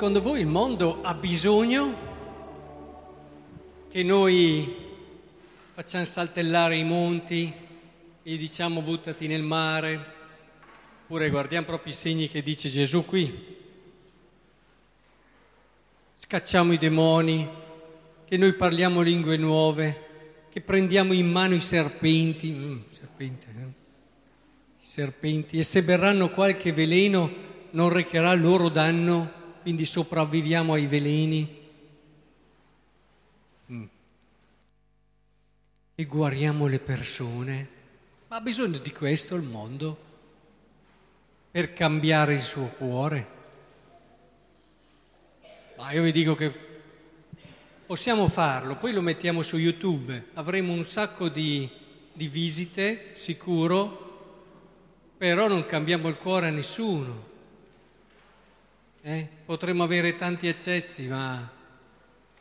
Secondo voi il mondo ha bisogno che noi facciamo saltellare i monti e diciamo buttati nel mare, oppure guardiamo proprio i segni che dice Gesù qui, scacciamo i demoni, che noi parliamo lingue nuove, che prendiamo in mano i serpenti, mm, serpente, eh? i serpenti, e se berranno qualche veleno non recherà loro danno, quindi sopravviviamo ai veleni. Mm. E guariamo le persone. Ma ha bisogno di questo il mondo per cambiare il suo cuore. Ma io vi dico che possiamo farlo, poi lo mettiamo su YouTube, avremo un sacco di, di visite, sicuro, però non cambiamo il cuore a nessuno. Eh? Potremmo avere tanti accessi, ma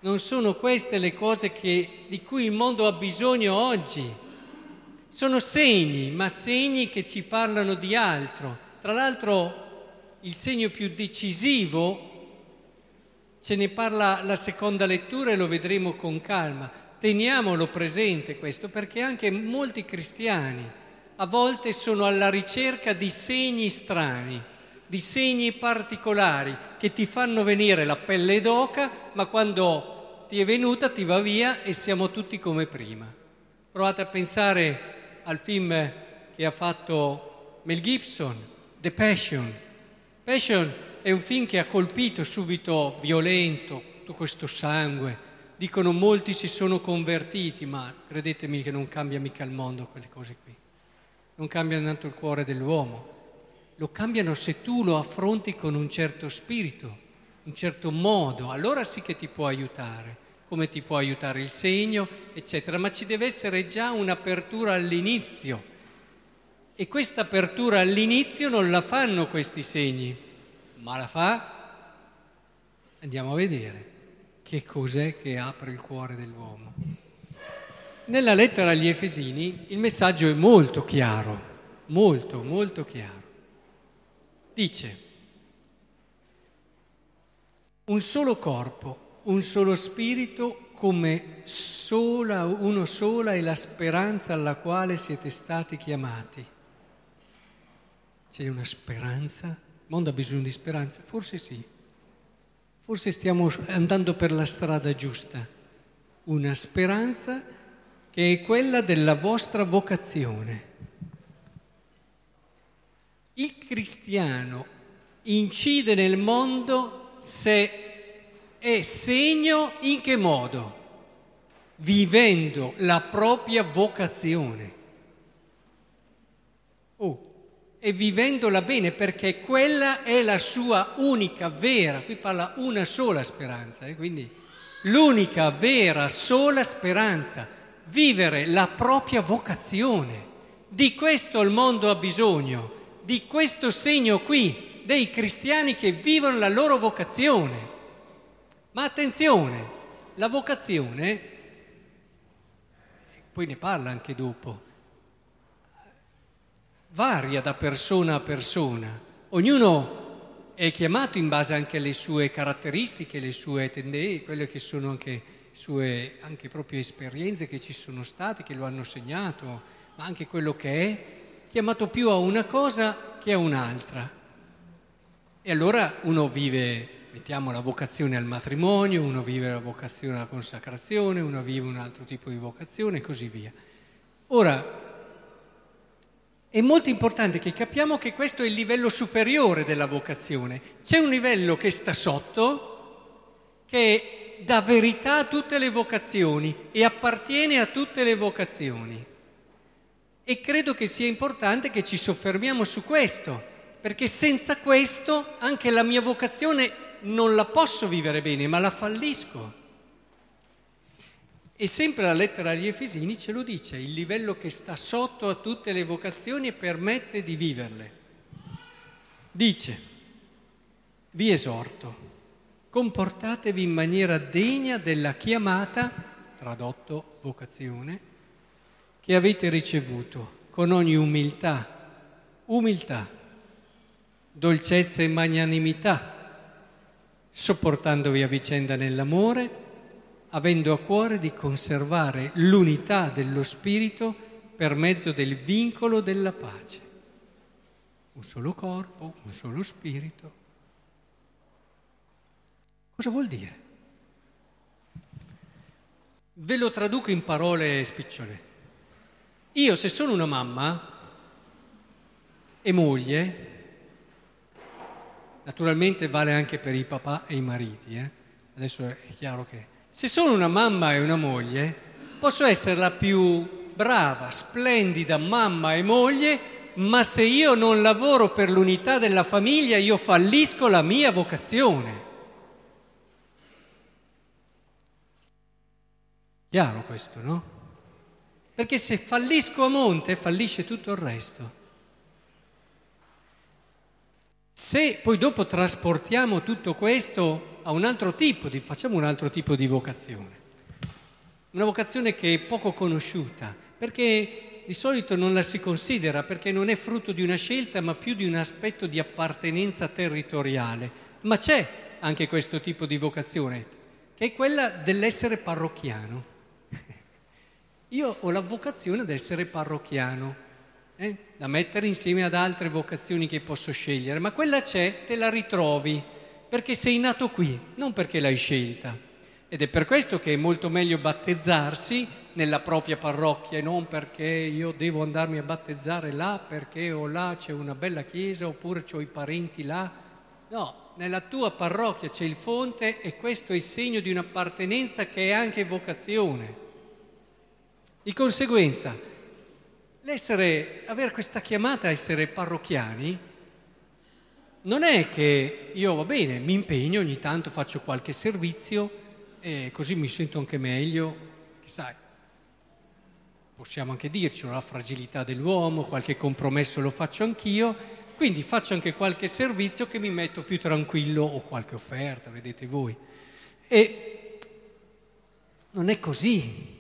non sono queste le cose che, di cui il mondo ha bisogno oggi. Sono segni, ma segni che ci parlano di altro. Tra l'altro il segno più decisivo Ce ne parla la seconda lettura e lo vedremo con calma. Teniamolo presente questo perché anche molti cristiani a volte sono alla ricerca di segni strani, di segni particolari che ti fanno venire la pelle d'oca, ma quando ti è venuta ti va via e siamo tutti come prima. Provate a pensare al film che ha fatto Mel Gibson, The Passion. Passion è un film che ha colpito subito violento, tutto questo sangue. Dicono molti si sono convertiti, ma credetemi che non cambia mica il mondo quelle cose qui. Non cambiano tanto il cuore dell'uomo. Lo cambiano se tu lo affronti con un certo spirito, un certo modo. Allora sì che ti può aiutare, come ti può aiutare il segno, eccetera. Ma ci deve essere già un'apertura all'inizio. E questa apertura all'inizio non la fanno questi segni ma la fa, andiamo a vedere che cos'è che apre il cuore dell'uomo. Nella lettera agli Efesini il messaggio è molto chiaro, molto, molto chiaro. Dice, un solo corpo, un solo spirito, come sola, uno sola è la speranza alla quale siete stati chiamati. C'è una speranza il mondo ha bisogno di speranza? Forse sì. Forse stiamo andando per la strada giusta. Una speranza che è quella della vostra vocazione. Il cristiano incide nel mondo se è segno in che modo? Vivendo la propria vocazione e vivendola bene perché quella è la sua unica vera, qui parla una sola speranza, eh, quindi l'unica vera sola speranza, vivere la propria vocazione. Di questo il mondo ha bisogno, di questo segno qui, dei cristiani che vivono la loro vocazione. Ma attenzione, la vocazione, poi ne parla anche dopo, varia da persona a persona. Ognuno è chiamato in base anche alle sue caratteristiche, le sue tendenze, quelle che sono anche sue anche proprio esperienze che ci sono state, che lo hanno segnato, ma anche quello che è, chiamato più a una cosa che a un'altra. E allora uno vive, mettiamo la vocazione al matrimonio, uno vive la vocazione alla consacrazione, uno vive un altro tipo di vocazione e così via. Ora, è molto importante che capiamo che questo è il livello superiore della vocazione. C'è un livello che sta sotto, che dà verità a tutte le vocazioni e appartiene a tutte le vocazioni. E credo che sia importante che ci soffermiamo su questo, perché senza questo anche la mia vocazione non la posso vivere bene, ma la fallisco. E sempre la lettera agli Efesini ce lo dice, il livello che sta sotto a tutte le vocazioni e permette di viverle. Dice, vi esorto, comportatevi in maniera degna della chiamata, tradotto vocazione, che avete ricevuto, con ogni umiltà, umiltà, dolcezza e magnanimità, sopportandovi a vicenda nell'amore, avendo a cuore di conservare l'unità dello Spirito per mezzo del vincolo della pace. Un solo corpo, un solo Spirito. Cosa vuol dire? Ve lo traduco in parole spicciole. Io se sono una mamma e moglie, naturalmente vale anche per i papà e i mariti, eh? adesso è chiaro che se sono una mamma e una moglie, posso essere la più brava, splendida mamma e moglie, ma se io non lavoro per l'unità della famiglia, io fallisco la mia vocazione. Chiaro questo, no? Perché se fallisco a monte, fallisce tutto il resto. Se poi dopo trasportiamo tutto questo a un altro tipo di, facciamo un altro tipo di vocazione, una vocazione che è poco conosciuta, perché di solito non la si considera, perché non è frutto di una scelta, ma più di un aspetto di appartenenza territoriale. Ma c'è anche questo tipo di vocazione, che è quella dell'essere parrocchiano. Io ho la vocazione di essere parrocchiano eh, da mettere insieme ad altre vocazioni che posso scegliere, ma quella c'è, te la ritrovi, perché sei nato qui, non perché l'hai scelta. Ed è per questo che è molto meglio battezzarsi nella propria parrocchia e non perché io devo andarmi a battezzare là perché o là c'è una bella chiesa oppure ho i parenti là. No, nella tua parrocchia c'è il fonte e questo è il segno di un'appartenenza che è anche vocazione. Di conseguenza, l'essere, avere questa chiamata a essere parrocchiani non è che io va bene, mi impegno, ogni tanto faccio qualche servizio e così mi sento anche meglio, che sai, possiamo anche dircelo, la fragilità dell'uomo, qualche compromesso lo faccio anch'io, quindi faccio anche qualche servizio che mi metto più tranquillo o qualche offerta, vedete voi. E non è così,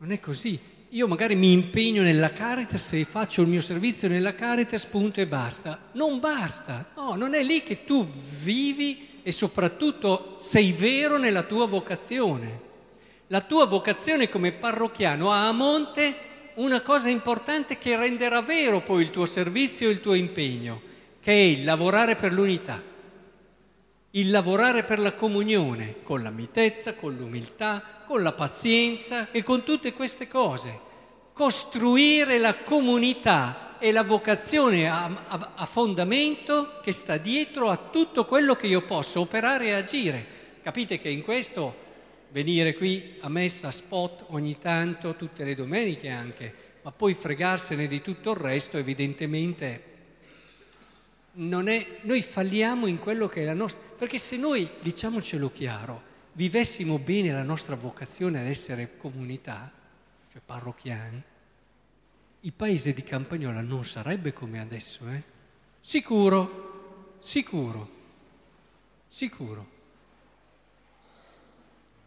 non è così io magari mi impegno nella Caritas e faccio il mio servizio nella Caritas, punto e basta. Non basta, no, non è lì che tu vivi e soprattutto sei vero nella tua vocazione. La tua vocazione come parrocchiano ha a monte una cosa importante che renderà vero poi il tuo servizio e il tuo impegno, che è il lavorare per l'unità, il lavorare per la comunione, con la mitezza, con l'umiltà, con la pazienza e con tutte queste cose. Costruire la comunità e la vocazione a, a, a, fondamento che sta dietro a tutto quello che io posso operare e agire. Capite che in questo venire qui a messa spot ogni tanto, tutte le domeniche anche, ma poi fregarsene di tutto il resto evidentemente è, noi falliamo in quello che è la nostra, perché se noi, diciamocelo chiaro, vivessimo bene la nostra vocazione ad essere comunità, cioè parrocchiani, il paese di Campagnola non sarebbe come adesso, eh? Sicuro, sicuro, sicuro.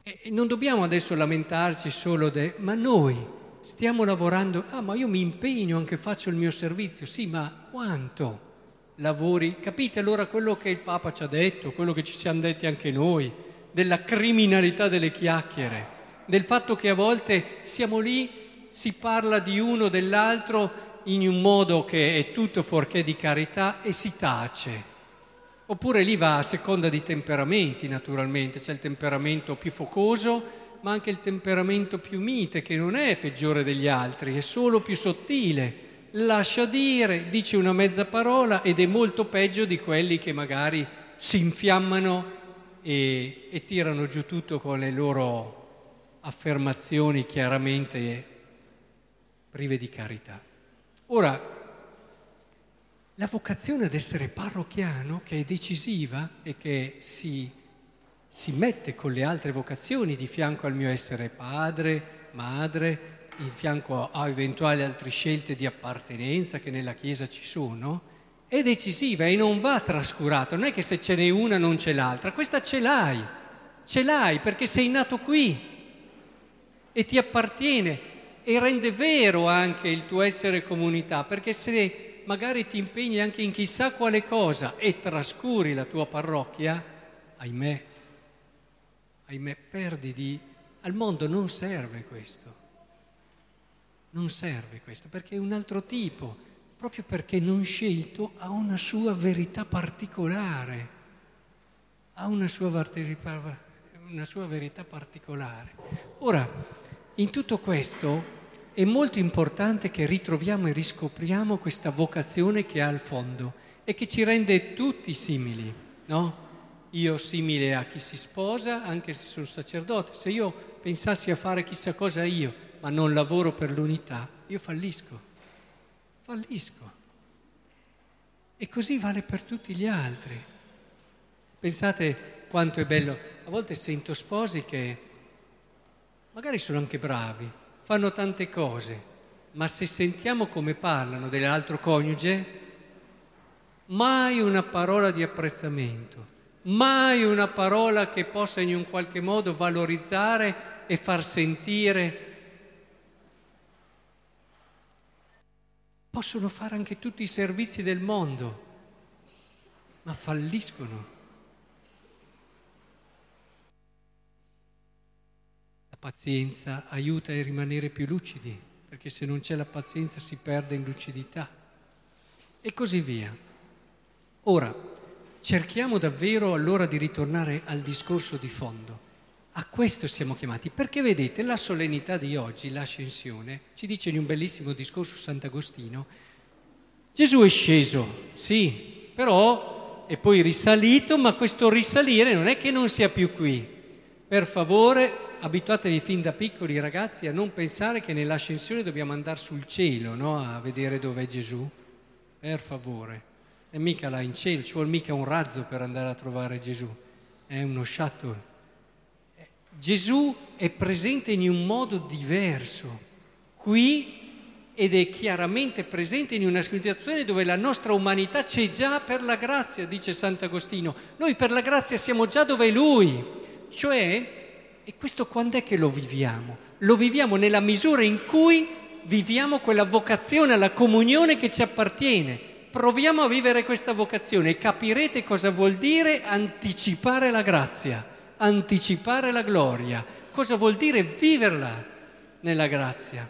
E non dobbiamo adesso lamentarci solo de, ma noi stiamo lavorando, ah ma io mi impegno, anche faccio il mio servizio, sì, ma quanto lavori? Capite allora quello che il Papa ci ha detto, quello che ci siamo detti anche noi? della criminalità delle chiacchiere, del fatto che a volte siamo lì, si parla di uno dell'altro in un modo che è tutto fuorché di carità e si tace. Oppure lì va a seconda di temperamenti, naturalmente, c'è il temperamento più focoso, ma anche il temperamento più mite, che non è peggiore degli altri, è solo più sottile. Lascia dire, dice una mezza parola ed è molto peggio di quelli che magari si infiammano e, e tirano giù tutto con le loro affermazioni chiaramente prive di carità. Ora, la vocazione ad essere parrocchiano, che è decisiva e che si, si, mette con le altre vocazioni di fianco al mio essere padre, madre, in fianco a eventuali altre scelte di appartenenza che nella Chiesa ci sono, è decisiva e non va trascurata, non è che se ce n'è una non c'è l'altra, questa ce l'hai, ce l'hai perché sei nato qui e ti appartiene e rende vero anche il tuo essere comunità, perché se magari ti impegni anche in chissà quale cosa e trascuri la tua parrocchia, ahimè, ahimè, perdi di... Al mondo non serve questo, non serve questo, perché è un altro tipo, proprio perché non scelto ha una sua verità particolare, ha una sua, una sua verità particolare. Ora, in tutto questo è molto importante che ritroviamo e riscopriamo questa vocazione che ha al fondo e che ci rende tutti simili, no? Io simile a chi si sposa, anche se sono sacerdote. Se io pensassi a fare chissà cosa io, ma non lavoro per l'unità, io fallisco. Fallisco. E così vale per tutti gli altri. Pensate quanto è bello. A volte sento sposi che magari sono anche bravi, fanno tante cose, ma se sentiamo come parlano dell'altro coniuge, mai una parola di apprezzamento, mai una parola che possa in un qualche modo valorizzare e far sentire. Possono fare anche tutti i servizi del mondo, ma falliscono. La pazienza aiuta a rimanere più lucidi, perché se non c'è la pazienza si perde in lucidità. E così via. Ora, cerchiamo davvero allora di ritornare al discorso di fondo. A questo siamo chiamati, perché vedete la solennità di oggi, l'ascensione, ci dice in un bellissimo discorso Sant'Agostino, Gesù è sceso, sì, però è poi risalito, ma questo risalire non è che non sia più qui. Per favore, abituatevi fin da piccoli ragazzi a non pensare che nell'ascensione dobbiamo andare sul cielo, no? a vedere dov'è Gesù. Per favore e mica là in cielo, ci vuole mica un razzo per andare a trovare Gesù, è uno shuttle. Gesù è presente in un modo diverso. Qui ed è chiaramente presente in una situazione dove la nostra umanità c'è già per la grazia, dice Sant'Agostino. Noi per la grazia siamo già dove Lui, cioè, e questo quando è che lo viviamo? Lo viviamo nella misura in cui viviamo quella vocazione alla comunione che ci appartiene. Proviamo a vivere questa vocazione. E capirete cosa vuol dire anticipare la grazia, anticipare la gloria, cosa vuol dire viverla nella grazia.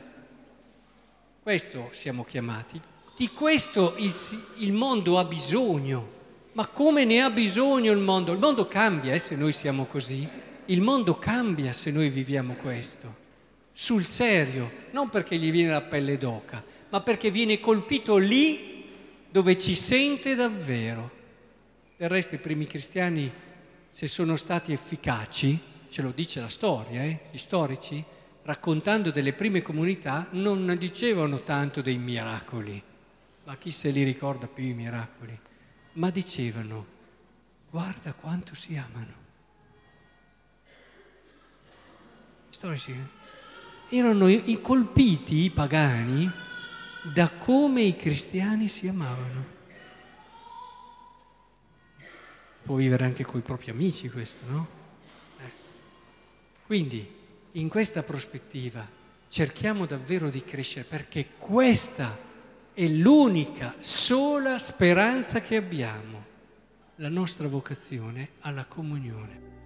Questo siamo chiamati. Di questo il, il mondo ha bisogno. Ma come ne ha bisogno il mondo? Il mondo cambia eh, se noi siamo così. Il mondo cambia se noi viviamo questo. Sul serio, non perché gli viene la pelle d'oca, ma perché viene colpito lì dove ci sente davvero. Del resto i primi cristiani, se sono stati efficaci, ce lo dice la storia, eh? gli storici, raccontando delle prime comunità, non dicevano tanto dei miracoli, ma chi se li ricorda più i miracoli, ma dicevano, guarda quanto si amano. Storici eh? erano colpiti i pagani da come i cristiani si amavano. Può vivere anche con i propri amici questo, no? Eh. Quindi, in questa prospettiva, cerchiamo davvero di crescere perché questa è l'unica, sola speranza che abbiamo, la nostra vocazione alla comunione.